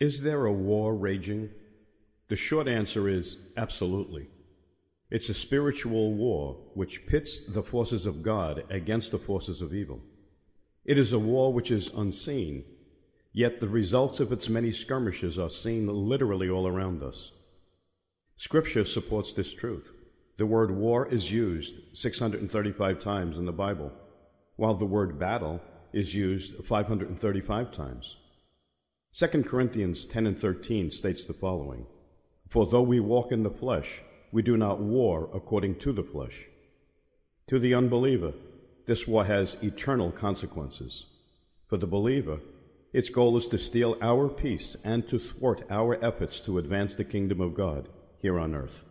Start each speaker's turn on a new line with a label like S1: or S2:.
S1: Is there a war raging? The short answer is absolutely. It's a spiritual war which pits the forces of God against the forces of evil. It is a war which is unseen, yet the results of its many skirmishes are seen literally all around us. Scripture supports this truth. The word war is used 635 times in the Bible, while the word battle is used 535 times. 2 Corinthians 10 and 13 states the following For though we walk in the flesh, we do not war according to the flesh. To the unbeliever, this war has eternal consequences. For the believer, its goal is to steal our peace and to thwart our efforts to advance the kingdom of God here on earth.